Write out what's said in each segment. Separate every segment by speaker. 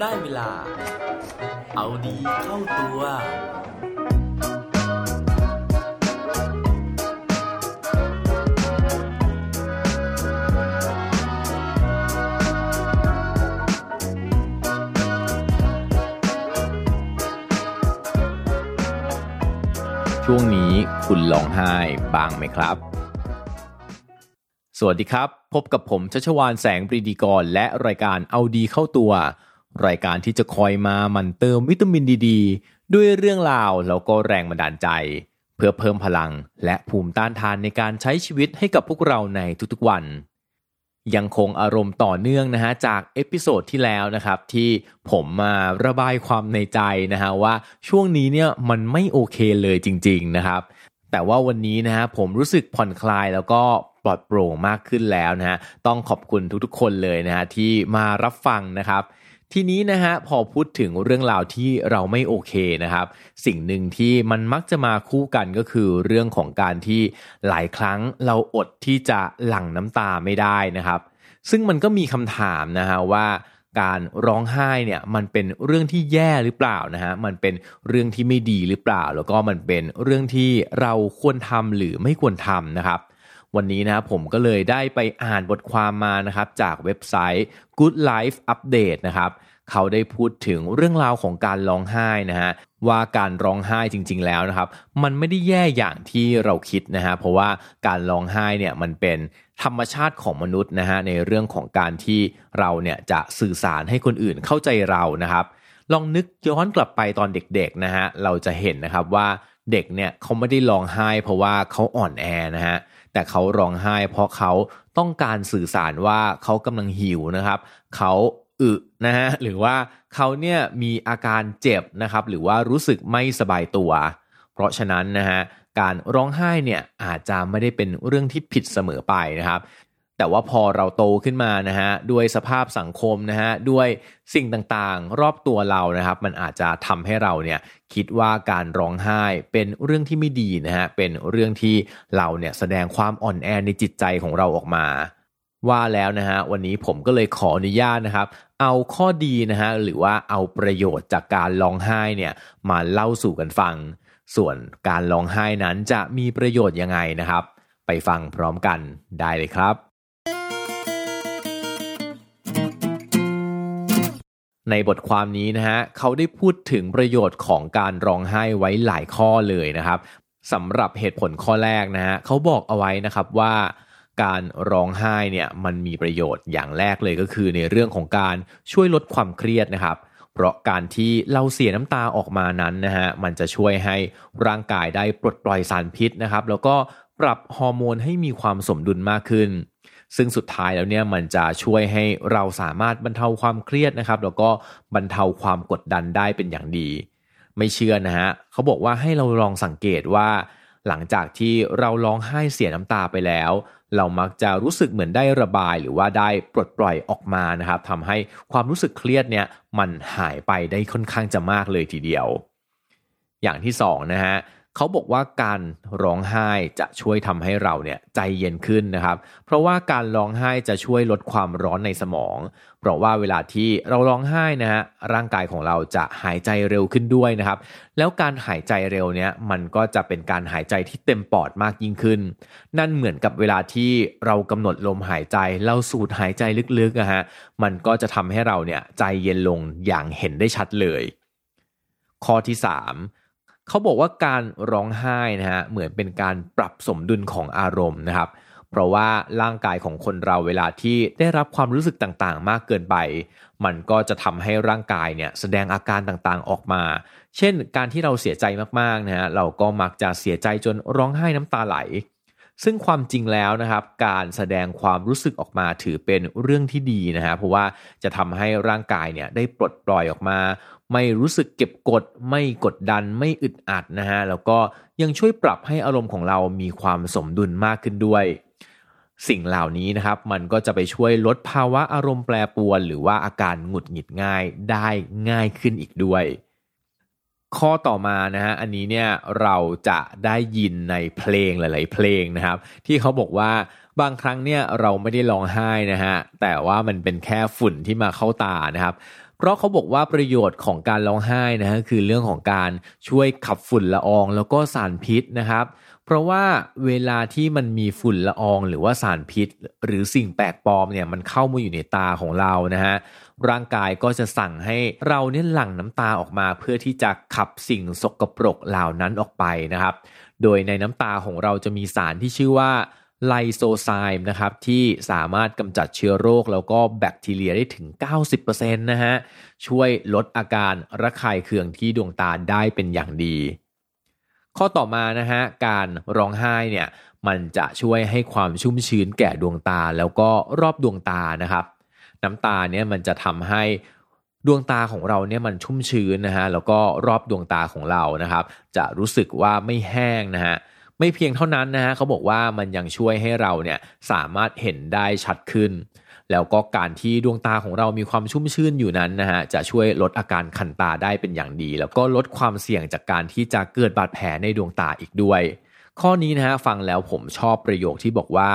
Speaker 1: ได้เวลา เอาดีเข้าตัว
Speaker 2: ช่วงนี้คุณร้องไห้บ้างไหมครับ สวัสดีครับ พบกับผมชัชวานแสงปรีดีกร และรายการเอาดีเข้าตัว รายการที่จะคอยมาหมั่นเติมวิตามินดีดีด้วยเรื่องราวแล้วก็แรงบันดาลใจ เพื่อเพิ่มพลังและภูมิต้านทานในการใช้ชีวิตให้กับพวกเราในทุกๆวัน ยังคงอารมณ์ต่อเนื่องนะฮะจาก episode ที่แล้วนะครับที่ผมมาระบายความในใจนะฮะว่าช่วงนี้เนี่ยมันไม่โอเคเลยจริง ๆนะครับ แต่ว่าวันนี้นะฮะผมรู้สึกผ่อนคลายแล้วก็ปลอดโปร่งมากขึ้นแล้วนะฮะต้องขอบคุณทุกๆ คนเลยนะฮะที่มารับฟังนะครับ ทีนี้นะฮะพอพูดถึงเรื่องราวที่เราไม่โอเคนะครับ สิ่งหนึ่งที่มันมักจะมาคู่กันก็คือเรื่องของการที่หลายครั้งเราอดที่จะหลั่งน้ำตาไม่ได้นะครับ ซึ่งมันก็มีคำถามนะฮะว่าการร้องไห้เนี่ยมันเป็นเรื่องที่แย่หรือเปล่านะฮะมันเป็นเรื่องที่ไม่ดีหรือเปล่า แล้วก็มันเป็นเรื่องที่เราควรทำหรือไม่ควรทำนะครับ วันนี้นะครับผมก็เลยได้ไปอ่านบทความมานะครับจากเว็บไซต์ Good Life Update นะครับเขาได้พูดถึงเรื่องราวของการร้องไห้นะฮะว่าการร้องไห้จริง ๆ แล้วนะครับ มันไม่ได้แย่อย่างที่เราคิดนะฮะเพราะว่าการร้องไห้เนี่ยมันเป็นธรรมชาติของมนุษย์นะฮะในเรื่องของการที่เราเนี่ยจะสื่อสารให้คนอื่นเข้าใจเรานะครับ ลองนึกย้อนกลับไปตอนเด็กๆนะฮะเราจะเห็นนะครับว่า เด็กเนี่ยเขาไม่ได้ร้องไห้ เพราะว่าเขาอ่อนแอนะฮะแต่เขาร้องไห้ เพราะเขาต้องการสื่อสารว่าเขากำลังหิวนะครับเขาอึนะฮะหรือว่าเขาเนี่ยมีอาการเจ็บนะครับ หรือว่ารู้สึกไม่สบายตัว เพราะฉะนั้นนะฮะการร้องไห้เนี่ยอาจจะไม่ได้เป็นเรื่องที่ผิดเสมอไปนะครับ แต่ว่าพอเราโตขึ้นมานะฮะด้วยสภาพสังคมนะฮะด้วยสิ่งต่างๆ รอบตัวเรานะครับ มันอาจจะทำให้เราเนี่ยคิดว่าการร้องไห้เป็นเรื่องที่ไม่ดีนะฮะเป็นเรื่องที่เราเนี่ยแสดงความอ่อนแอในจิตใจของเราออกมา ว่าแล้วนะฮะวันนี้ผมก็เลยขออนุญาตนะครับ เอาข้อดีนะฮะหรือว่าเอาประโยชน์จากการร้องไห้เนี่ยมาเล่าสู่กันฟัง ส่วนการร้องไห้นั้นจะมีประโยชน์ยังไงนะครับ ไปฟังพร้อมกันได้เลยครับ ในบทความนี้นะฮะเขาได้พูดถึงประโยชน์ของการร้องไห้ไว้หลายข้อเลยนะครับสำหรับเหตุผลข้อแรกนะฮะเขาบอกเอาไว้นะครับว่าการร้องไห้เนี่ยมันมีประโยชน์อย่างแรกเลยก็คือในเรื่องของการช่วยลดความเครียดนะครับ เพราะการที่เราเสียน้ำตาออกมานั้นนะฮะมันจะช่วยให้ร่างกายได้ปลดปล่อยสารพิษนะครับ แล้วก็ปรับฮอร์โมนให้มีความสมดุลมากขึ้น ซึ่งสุดท้ายแล้วเนี่ยมันจะช่วยให้เราสามารถบรรเทาความเครียดนะครับแล้วก็บรรเทาความกดดันได้เป็นอย่างดี ไม่เชื่อนะฮะเขาบอกว่าให้เราลองสังเกตว่าหลังจากที่เราร้องไห้เสียน้ำตาไปแล้ว เรามักจะรู้สึกเหมือนได้ระบายหรือว่าได้ปลดปล่อยออกมานะครับทำให้ความรู้สึกเครียดเนี่ยมันหายไปได้ค่อนข้างจะมากเลยทีเดียว อย่างที่สองนะฮะเขาบอกว่าการร้องไห้จะช่วยทำให้เราเนี่ยใจเย็นขึ้นนะครับ เพราะว่าการร้องไห้จะช่วยลดความร้อนในสมอง เพราะว่าเวลาที่เราร้องไห้นะฮะร่างกายของเราจะหายใจเร็วขึ้นด้วยนะครับ แล้วการหายใจเร็วเนี่ยมันก็จะเป็นการหายใจที่เต็มปอดมากยิ่งขึ้น นั่นเหมือนกับเวลาที่เรากำหนดลมหายใจ เราสูดหายใจลึกๆนะฮะมันก็จะทำให้เราเนี่ยใจเย็นลงอย่างเห็นได้ชัดเลย ข้อที่ 3 เขาบอกว่าการร้องไห้นะฮะเหมือนเป็นการปรับสมดุลของอารมณ์นะครับ เพราะว่าร่างกายของคนเราเวลาที่ได้รับความรู้สึกต่างๆ มากเกินไป มันก็จะทำให้ร่างกายเนี่ยแสดงอาการต่างๆออกมา เช่น การที่เราเสียใจมากๆนะฮะเราก็มักจะเสียใจจนร้องไห้น้ำตาไหล ซึ่งความจริงแล้วนะครับ การแสดงความรู้สึกออกมาถือเป็นเรื่องที่ดีนะฮะเพราะว่าจะทำให้ร่างกายเนี่ยได้ปลดปล่อยออกมา ไม่รู้สึกเก็บกด ไม่กดดัน ไม่อึดอัดนะฮะแล้วก็ยังช่วยปรับให้อารมณ์ของเรามีความสมดุลมากขึ้นด้วย สิ่งเหล่านี้นะครับมันก็จะไปช่วยลดภาวะอารมณ์แปรปรวน หรือว่าอาการหงุดหงิดง่ายได้ง่ายขึ้นอีกด้วย ข้อต่อมานะฮะอันนี้เนี่ยเราจะได้ยินในเพลงหลาย ๆ เพลงนะครับ ที่เขาบอกว่าบางครั้งเนี่ยเราไม่ได้ร้องไห้นะฮะแต่ว่ามันเป็นแค่ฝุ่นที่มาเข้าตานะครับ เพราะเขาบอกว่าประโยชน์ของการร้องไห้นะฮะคือเรื่องของการช่วยขับฝุ่นละออง แล้วก็สารพิษนะครับ เพราะว่าเวลาที่มันมีฝุ่นละอองหรือว่าสารพิษ หรือสิ่งแปลกปลอมเนี่ยมันเข้ามาอยู่ในตาของเรานะฮะร่างกายก็จะสั่งให้เราเนี่ยหลั่งน้ำตาออกมา เพื่อที่จะขับสิ่งสกปรกเหล่านั้นออกไปนะครับ โดยในน้ำตาของเราจะมีสารที่ชื่อว่าไลโซไซม์นะครับที่สามารถกำจัดเชื้อโรคแล้วก็แบคทีเรียได้ถึง 90%นะฮะช่วยลดอาการระคายเคืองที่ดวงตาได้เป็นอย่างดี ข้อต่อมานะฮะการร้องไห้เนี่ยมันจะช่วยให้ความชุ่มชื้นแก่ดวงตาแล้วก็รอบดวงตานะครับ น้ำตาเนี่ยมันจะทำให้ดวงตาของเราเนี่ยมันชุ่มชื้นนะฮะแล้วก็รอบดวงตาของเรานะครับ จะรู้สึกว่าไม่แห้งนะฮะไม่เพียงเท่านั้นนะฮะเขาบอกว่ามันยังช่วยให้เราเนี่ยสามารถเห็นได้ชัดขึ้น แล้วก็การที่ดวงตาของเรามีความชุ่มชื่นอยู่นั้นนะฮะจะช่วยลดอาการคันตาได้เป็นอย่างดี แล้วก็ลดความเสี่ยงจากการที่จะเกิดบาดแผลในดวงตาอีกด้วย ข้อนี้นะฮะฟังแล้วผมชอบประโยคที่บอกว่า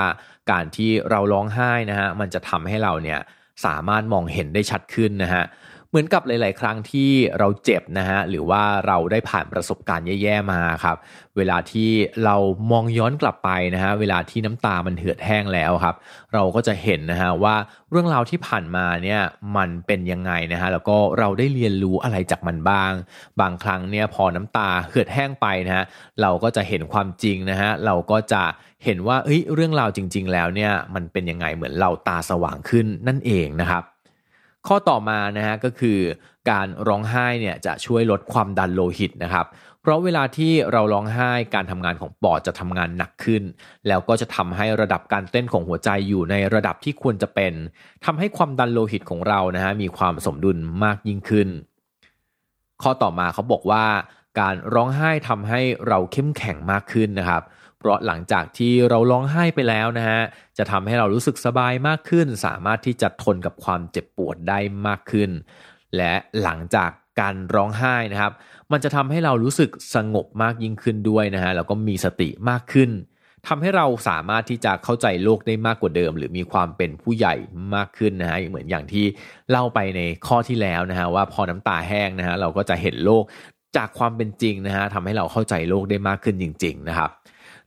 Speaker 2: การที่เราร้องไห้นะฮะมันจะทำให้เราเนี่ยสามารถมองเห็นได้ชัดขึ้นนะฮะ เหมือนกับหลาย ๆ ครั้งที่เราเจ็บนะฮะหรือว่าเราได้ผ่านประสบการณ์แย่ ๆ มาครับ เวลาที่เรามองย้อนกลับไปนะฮะเวลาที่น้ำตามันเหือดแห้งแล้วครับ เราก็จะเห็นนะฮะว่าเรื่องราวที่ผ่านมาเนี่ยมันเป็นยังไงนะฮะแล้วก็เราได้เรียนรู้อะไรจากมันบ้าง บางครั้งเนี่ยพอน้ำตาเหือดแห้งไปนะฮะเราก็จะเห็นความจริงนะฮะเราก็จะเห็นว่าเอ้ยเรื่องราวจริง ๆ แล้วเนี่ยมันเป็นยังไงเหมือนเราตาสว่างขึ้นนั่นเองนะครับ ข้อต่อมานะฮะก็คือการร้องไห้เนี่ยจะช่วยลดความดันโลหิตนะครับ เพราะเวลาที่เราร้องไห้การทำงานของปอดจะทำงานหนักขึ้น แล้วก็จะทำให้ระดับการเต้นของหัวใจอยู่ในระดับที่ควรจะเป็นทำให้ความดันโลหิตของเรานะฮะมีความสมดุลมากยิ่งขึ้น ข้อต่อมาเขาบอกว่า การร้องไห้ทำให้เราเข้มแข็งมากขึ้นนะครับเพราะหลังจากที่เราร้องไห้ไปแล้วนะฮะจะทำให้เรารู้สึกสบายมากขึ้น สามารถที่จะทนกับความเจ็บปวดได้มากขึ้น และหลังจากการร้องไห้นะครับ มันจะทำให้เรารู้สึกสงบมากยิ่งขึ้นด้วยนะฮะแล้วก็มีสติมากขึ้นทำให้เราสามารถที่จะเข้าใจโลกได้มากกว่าเดิม หรือมีความเป็นผู้ใหญ่มากขึ้นนะฮะเหมือนอย่างที่เล่าไปในข้อที่แล้วนะฮะว่าพอน้ำตาแห้งนะฮะเราก็จะเห็นโลกจากความเป็นจริงนะฮะทำให้เราเข้าใจโลกได้มากขึ้นจริง ๆ นะครับ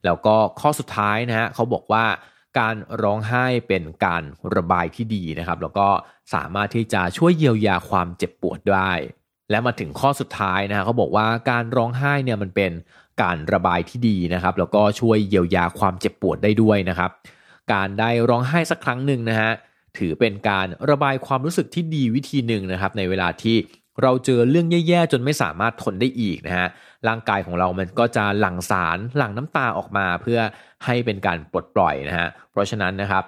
Speaker 2: แล้วก็ข้อสุดท้ายนะฮะเขาบอกว่าการร้องไห้เป็นการระบายที่ดีนะครับ แล้วก็สามารถที่จะช่วยเยียวยาความเจ็บปวดได้ และมาถึงข้อสุดท้ายนะเขาบอกว่าการร้องไห้เนี่ยมันเป็นการระบายที่ดีนะครับ แล้วก็ช่วยเยียวยาความเจ็บปวดได้ด้วยนะครับ การได้ร้องไห้สักครั้งหนึ่งนะฮะถือเป็นการระบายความรู้สึกที่ดีวิธีหนึ่งนะครับ ในเวลาที่ เราเจอเรื่องแย่ๆจนไม่สามารถทนได้อีกนะฮะร่างกายของเรามันก็จะหลั่งสารหลั่งน้ำตาออกมาเพื่อให้เป็นการปลดปล่อยนะฮะเพราะฉะนั้นนะครับ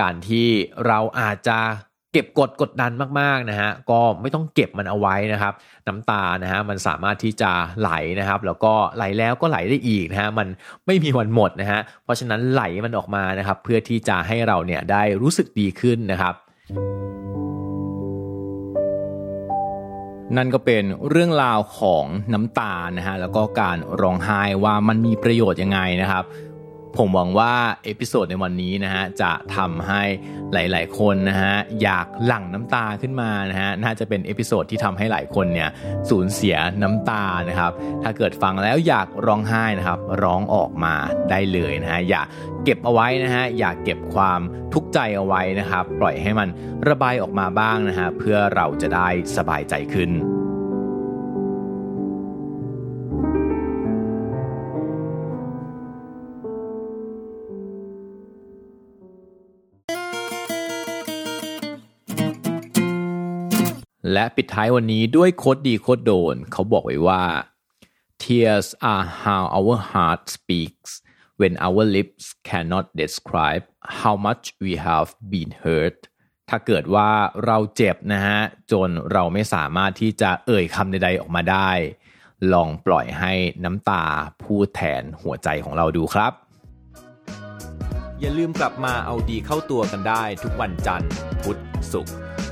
Speaker 2: การที่เราอาจจะเก็บกดกดดันมากๆนะฮะก็ไม่ต้องเก็บมันเอาไว้นะครับ น้ำตานะฮะมันสามารถที่จะไหลนะครับ แล้วก็ไหลแล้วก็ไหลได้อีกนะฮะมันไม่มีวันหมดนะฮะเพราะฉะนั้นไหลมันออกมานะครับ เพื่อที่จะให้เราเนี่ยได้รู้สึกดีขึ้นนะครับ นั่นก็เป็นเรื่องราวของน้ำตานะฮะแล้วก็การร้องไห้ว่ามันมีประโยชน์ยังไงนะครับ ผมหวังว่า episode ในวันนี้นะฮะจะทำให้หลาย ๆ คนนะฮะอยากหลั่งน้ำตาขึ้นมานะฮะน่าจะเป็น episode ที่ทำให้หลายคนเนี่ยสูญเสียน้ำตานะครับ ถ้าเกิดฟังแล้วอยากร้องไห้นะครับ ร้องออกมาได้เลยนะฮะอย่าเก็บเอาไว้นะฮะอย่าเก็บความทุกข์ใจเอาไว้นะครับ ปล่อยให้มันระบายออกมาบ้างนะฮะเพื่อเราจะได้สบายใจขึ้น และปิดท้ายวันนี้ด้วยโคดดีโคดโดน เขาบอกไว้ว่า tears are how our heart speaks when our lips cannot describe how much we have been hurt ถ้าเกิดว่าเราเจ็บนะฮะ จนเราไม่สามารถที่จะเอ่ยคำใดๆออกมาได้ ลองปล่อยให้น้ำตาพูดแทนหัวใจของเราดูครับ อย่าลืมกลับมาเอาดีเข้าตัวกันได้ทุกวันจันทร์ พุธศุกร์